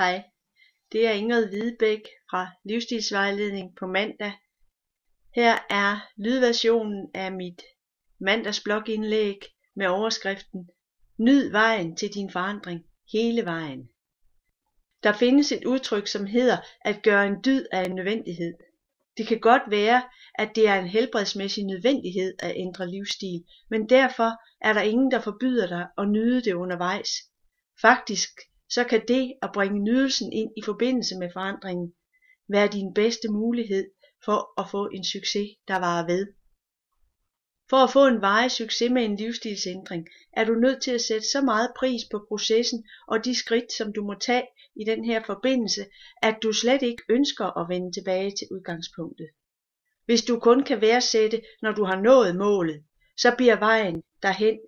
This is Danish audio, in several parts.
Hej, det er Ingrid Hvidebæk fra Livsstilsvejledning på mandag. Her er lydversionen af mit mandagsblogindlæg med overskriften Nyd vejen til din forandring hele vejen. Der findes et udtryk, som hedder at gøre en dyd af en nødvendighed. Det kan godt være, at det er en helbredsmæssig nødvendighed at ændre livsstil, men derfor er der ingen, der forbyder dig at nyde det undervejs. Faktisk så kan det at bringe nydelsen ind i forbindelse med forandringen være din bedste mulighed for at få en succes, der varer ved. For at få en varig succes med en livsstilsændring, er du nødt til at sætte så meget pris på processen og de skridt, som du må tage i den her forbindelse, at du slet ikke ønsker at vende tilbage til udgangspunktet. Hvis du kun kan værdsætte, når du har nået målet, så bliver vejen derhen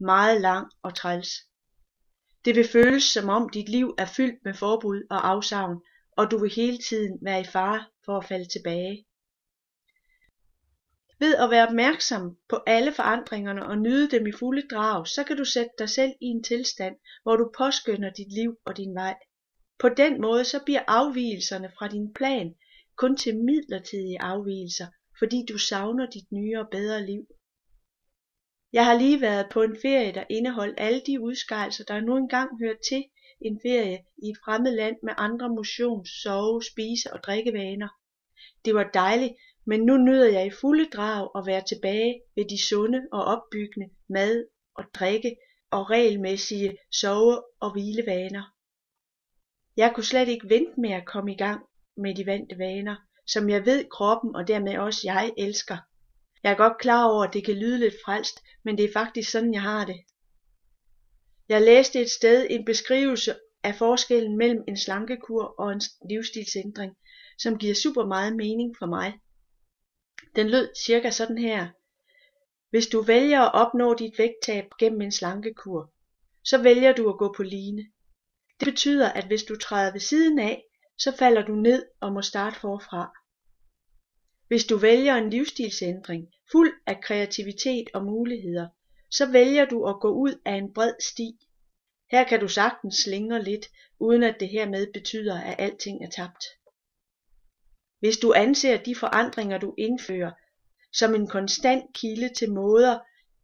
meget lang og træls. Det vil føles som om dit liv er fyldt med forbud og afsavn, og du vil hele tiden være i fare for at falde tilbage. Ved at være opmærksom på alle forandringerne og nyde dem i fulde drag, så kan du sætte dig selv i en tilstand, hvor du påskynder dit liv og din vej. På den måde så bliver afvielserne fra din plan kun til midlertidige afvielser, fordi du savner dit nye og bedre liv. Jeg har lige været på en ferie, der indeholdt alle de udskejelser, der nu engang hører til en ferie i et fremmed land med andre motions, sove, spise og drikkevaner. Det var dejligt, men nu nyder jeg i fulde drag at være tilbage ved de sunde og opbyggende mad og drikke og regelmæssige sove- og hvilevaner. Jeg kunne slet ikke vente med at komme i gang med de vante vaner, som jeg ved kroppen og dermed også jeg elsker. Jeg er godt klar over, at det kan lyde lidt frelst, men det er faktisk sådan, jeg har det. Jeg læste et sted en beskrivelse af forskellen mellem en slankekur og en livsstilsændring, som giver super meget mening for mig. Den lød cirka sådan her. Hvis du vælger at opnå dit vægttab gennem en slankekur, så vælger du at gå på line. Det betyder, at hvis du træder ved siden af, så falder du ned og må starte forfra. Hvis du vælger en livsstilsændring, fuld af kreativitet og muligheder, så vælger du at gå ud af en bred sti. Her kan du sagtens slingre lidt, uden at det hermed betyder, at alting er tabt. Hvis du anser de forandringer, du indfører, som en konstant kilde til måder,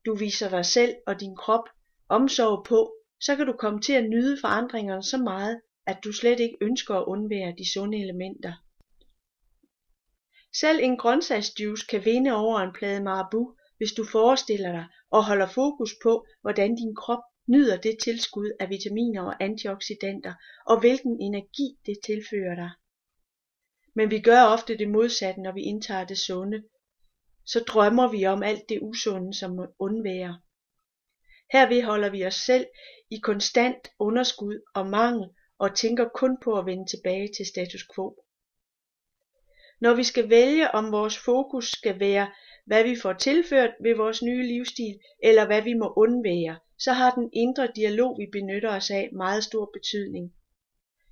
du viser dig selv og din krop omsorg på, så kan du komme til at nyde forandringerne så meget, at du slet ikke ønsker at undvære de sunde elementer. Selv en grøntsagsjuice kan vinde over en plade marabu, hvis du forestiller dig og holder fokus på, hvordan din krop nyder det tilskud af vitaminer og antioxidanter, og hvilken energi det tilfører dig. Men vi gør ofte det modsatte, når vi indtager det sunde. Så drømmer vi om alt det usunde, som må undvære. Herved holder vi os selv i konstant underskud og mangel og tænker kun på at vende tilbage til status quo. Når vi skal vælge, om vores fokus skal være, hvad vi får tilført ved vores nye livsstil, eller hvad vi må undvære, så har den indre dialog, vi benytter os af, meget stor betydning.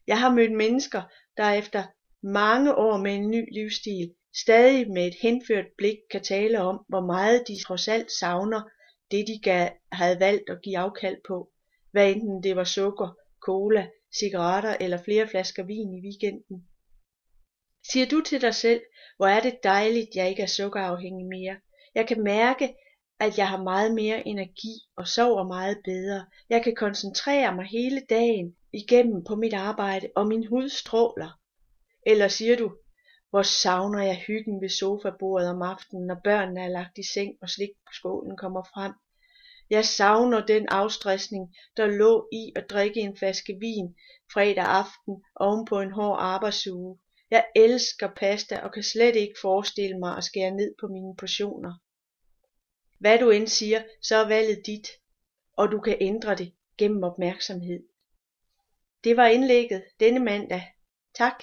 Jeg har mødt mennesker, der efter mange år med en ny livsstil, stadig med et henført blik kan tale om, hvor meget de trods alt savner det, de gav, havde valgt at give afkald på, hvad enten det var sukker, cola, cigaretter eller flere flasker vin i weekenden. Siger du til dig selv, hvor er det dejligt, jeg ikke er sukkerafhængig mere. Jeg kan mærke, at jeg har meget mere energi og sover meget bedre. Jeg kan koncentrere mig hele dagen igennem på mit arbejde, og min hud stråler. Eller siger du, hvor savner jeg hyggen ved sofabordet om aftenen, når børnene er lagt i seng og slikskålen kommer frem. Jeg savner den afstressning, der lå i at drikke en flaske vin fredag aften oven på en hård arbejdsuge. Jeg elsker pasta og kan slet ikke forestille mig at skære ned på mine portioner. Hvad du end siger, så er valget dit, og du kan ændre det gennem opmærksomhed. Det var indlægget denne mandag. Tak.